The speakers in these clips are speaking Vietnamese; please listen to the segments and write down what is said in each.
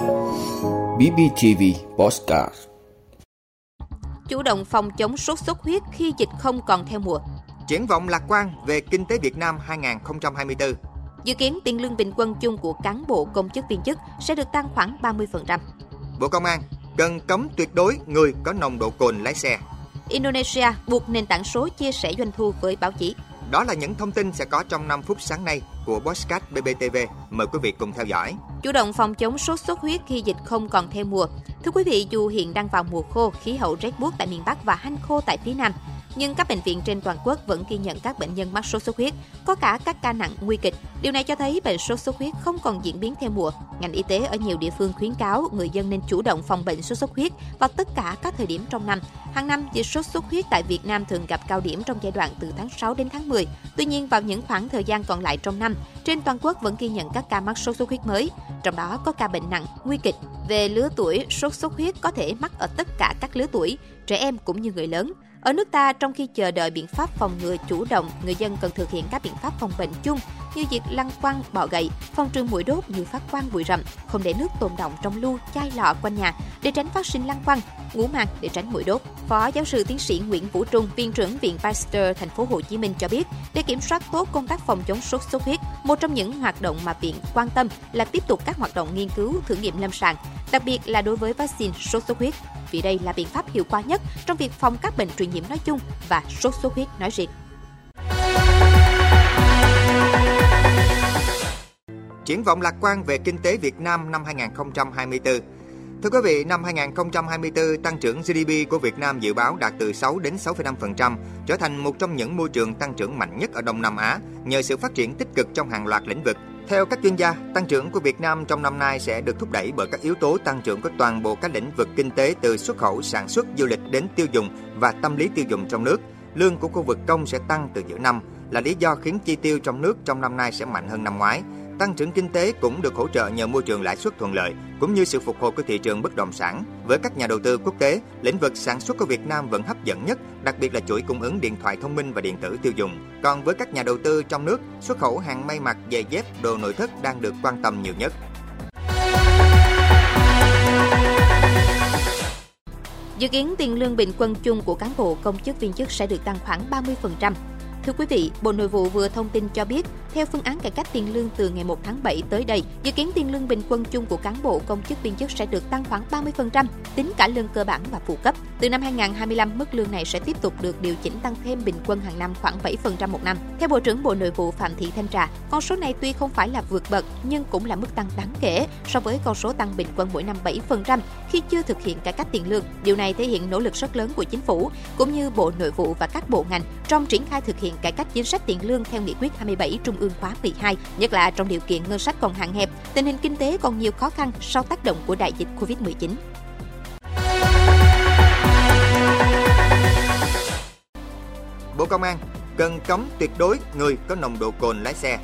BBTV Postcard Chủ động phòng chống sốt xuất huyết khi dịch không còn theo mùa. Triển vọng lạc quan về kinh tế Việt Nam 2024. Dự kiến tiền lương bình quân chung của cán bộ công chức viên chức sẽ được tăng khoảng 30%. Bộ Công an cần cấm tuyệt đối người có nồng độ cồn lái xe. Indonesia buộc nền tảng số chia sẻ doanh thu với báo chí. Đó là những thông tin sẽ có trong 5 phút sáng nay của Postcard BBTV. Mời quý vị cùng theo dõi. Chủ động phòng chống sốt xuất huyết khi dịch không còn theo mùa. Thưa quý vị, dù hiện đang vào mùa khô, khí hậu rét buốt tại miền Bắc và hanh khô tại phía Nam, nhưng các bệnh viện trên toàn quốc vẫn ghi nhận các bệnh nhân mắc sốt xuất huyết, có cả các ca nặng nguy kịch. Điều này cho thấy bệnh sốt xuất huyết không còn diễn biến theo mùa. Ngành y tế ở nhiều địa phương khuyến cáo người dân nên chủ động phòng bệnh sốt xuất huyết vào tất cả các thời điểm trong năm. Hàng năm, dịch sốt xuất huyết tại Việt Nam thường gặp cao điểm trong giai đoạn từ tháng 6 đến tháng 10. Tuy nhiên, vào những khoảng thời gian còn lại trong năm, trên toàn quốc vẫn ghi nhận các ca mắc sốt xuất huyết mới, trong đó có ca bệnh nặng, nguy kịch. Về lứa tuổi, sốt xuất huyết có thể mắc ở tất cả các lứa tuổi, trẻ em cũng như người lớn. Ở nước ta, trong khi chờ đợi biện pháp phòng ngừa chủ động, người dân cần thực hiện các biện pháp phòng bệnh chung như việc lăng quăng, bọ gậy, phòng trừ mũi đốt như phát quang bụi rậm, không để nước tồn động trong lu, chai lọ quanh nhà để tránh phát sinh lăng quăng, ngủ màng để tránh mũi đốt. Phó giáo sư tiến sĩ Nguyễn Vũ Trung, viện trưởng Viện Pasteur thành phố Hồ Chí Minh cho biết, để kiểm soát tốt công tác phòng chống sốt xuất huyết, một trong những hoạt động mà viện quan tâm là tiếp tục các hoạt động nghiên cứu thử nghiệm lâm sàng, đặc biệt là đối với vaccine sốt xuất huyết vì đây là biện pháp hiệu quả nhất trong việc phòng các bệnh truyền nhiễm nói chung và sốt xuất huyết nói riêng. Triển vọng lạc quan về kinh tế Việt Nam năm 2024. Thưa quý vị, năm 2024, tăng trưởng GDP của Việt Nam dự báo đạt từ 6 đến 6,5%, trở thành một trong những môi trường tăng trưởng mạnh nhất ở Đông Nam Á nhờ sự phát triển tích cực trong hàng loạt lĩnh vực. Theo các chuyên gia, tăng trưởng của Việt Nam trong năm nay sẽ được thúc đẩy bởi các yếu tố tăng trưởng của toàn bộ các lĩnh vực kinh tế từ xuất khẩu, sản xuất, du lịch đến tiêu dùng và tâm lý tiêu dùng trong nước. Lương của khu vực công sẽ tăng từ giữa năm là lý do khiến chi tiêu trong nước trong năm nay sẽ mạnh hơn năm ngoái. Tăng trưởng kinh tế cũng được hỗ trợ nhờ môi trường lãi suất thuận lợi cũng như sự phục hồi của thị trường bất động sản. Với các nhà đầu tư quốc tế, lĩnh vực sản xuất của Việt Nam vẫn hấp dẫn nhất, đặc biệt là chuỗi cung ứng điện thoại thông minh và điện tử tiêu dùng. Còn với các nhà đầu tư trong nước, xuất khẩu hàng may mặc, giày dép, đồ nội thất đang được quan tâm nhiều nhất. Dự kiến tiền lương bình quân chung của cán bộ công chức viên chức sẽ được tăng khoảng 30%. Thưa quý vị, Bộ Nội vụ vừa thông tin cho biết, theo phương án cải cách tiền lương từ ngày 1 tháng 7 tới đây, dự kiến tiền lương bình quân chung của cán bộ công chức viên chức sẽ được tăng khoảng 30%, tính cả lương cơ bản và phụ cấp. Từ năm 2025, mức lương này sẽ tiếp tục được điều chỉnh tăng thêm bình quân hàng năm khoảng 7% một năm. Theo Bộ trưởng Bộ Nội vụ Phạm Thị Thanh Trà, con số này tuy không phải là vượt bậc nhưng cũng là mức tăng đáng kể so với con số tăng bình quân mỗi năm 7% khi chưa thực hiện cải cách tiền lương. Điều này thể hiện nỗ lực rất lớn của chính phủ cũng như Bộ Nội vụ và các bộ ngành trong triển khai thực hiện cải cách chính sách tiền lương theo nghị quyết 27 Trung ương khóa 12, nhất là trong điều kiện ngân sách còn hạn hẹp, tình hình kinh tế còn nhiều khó khăn sau tác động của đại dịch Covid-19. Bộ Công an cần cấm tuyệt đối người có nồng độ cồn lái xe.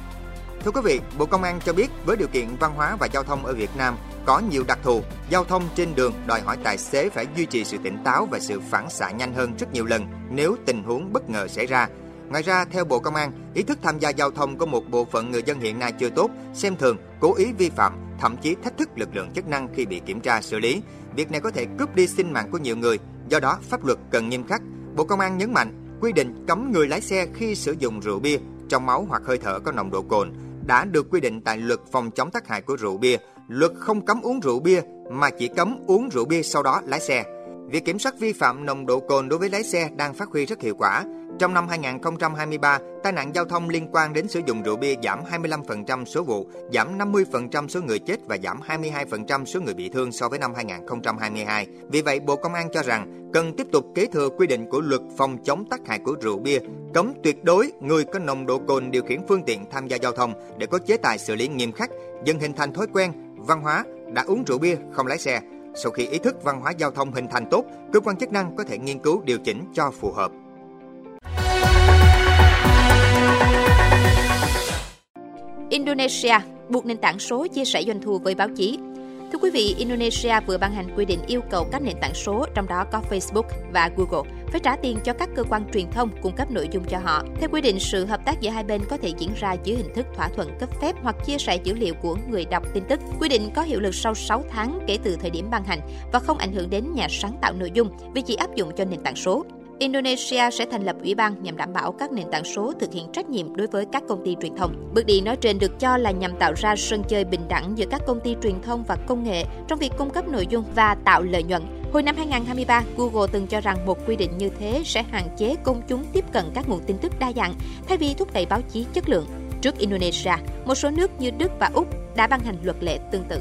Thưa quý vị, Bộ Công an cho biết với điều kiện văn hóa và giao thông ở Việt Nam có nhiều đặc thù, giao thông trên đường đòi hỏi tài xế phải duy trì sự tỉnh táo và sự phản xạ nhanh hơn rất nhiều lần nếu tình huống bất ngờ xảy ra. Ngoài ra, theo Bộ Công an, ý thức tham gia giao thông của một bộ phận người dân hiện nay chưa tốt, xem thường, cố ý vi phạm, thậm chí thách thức lực lượng chức năng khi bị kiểm tra xử lý. Việc này có thể cướp đi sinh mạng của nhiều người, do đó pháp luật cần nghiêm khắc. Bộ Công an nhấn mạnh, quy định cấm người lái xe khi sử dụng rượu bia, trong máu hoặc hơi thở có nồng độ cồn đã được quy định tại luật phòng chống tác hại của rượu bia. Luật không cấm uống rượu bia mà chỉ cấm uống rượu bia sau đó lái xe. Việc kiểm soát vi phạm nồng độ cồn đối với lái xe đang phát huy rất hiệu quả. Trong năm 2023, tai nạn giao thông liên quan đến sử dụng rượu bia giảm 25% số vụ, giảm 50% số người chết và giảm 22% số người bị thương so với năm 2022. Vì vậy, Bộ Công an cho rằng cần tiếp tục kế thừa quy định của luật phòng chống tác hại của rượu bia, cấm tuyệt đối người có nồng độ cồn điều khiển phương tiện tham gia giao thông để có chế tài xử lý nghiêm khắc, dần hình thành thói quen, văn hóa đã uống rượu bia không lái xe. Sau khi ý thức văn hóa giao thông hình thành tốt, cơ quan chức năng có thể nghiên cứu điều chỉnh cho phù hợp. Indonesia buộc nền tảng số chia sẻ doanh thu với báo chí. Thưa quý vị, Indonesia vừa ban hành quy định yêu cầu các nền tảng số, trong đó có Facebook và Google, phải trả tiền cho các cơ quan truyền thông cung cấp nội dung cho họ. Theo quy định, sự hợp tác giữa hai bên có thể diễn ra dưới hình thức thỏa thuận cấp phép hoặc chia sẻ dữ liệu của người đọc tin tức. Quy định có hiệu lực sau 6 tháng kể từ thời điểm ban hành và không ảnh hưởng đến nhà sáng tạo nội dung vì chỉ áp dụng cho nền tảng số. Indonesia sẽ thành lập ủy ban nhằm đảm bảo các nền tảng số thực hiện trách nhiệm đối với các công ty truyền thông. Bước đi nói trên được cho là nhằm tạo ra sân chơi bình đẳng giữa các công ty truyền thông và công nghệ trong việc cung cấp nội dung và tạo lợi nhuận. Hồi năm 2023, Google từng cho rằng một quy định như thế sẽ hạn chế công chúng tiếp cận các nguồn tin tức đa dạng thay vì thúc đẩy báo chí chất lượng. Trước Indonesia, một số nước như Đức và Úc đã ban hành luật lệ tương tự.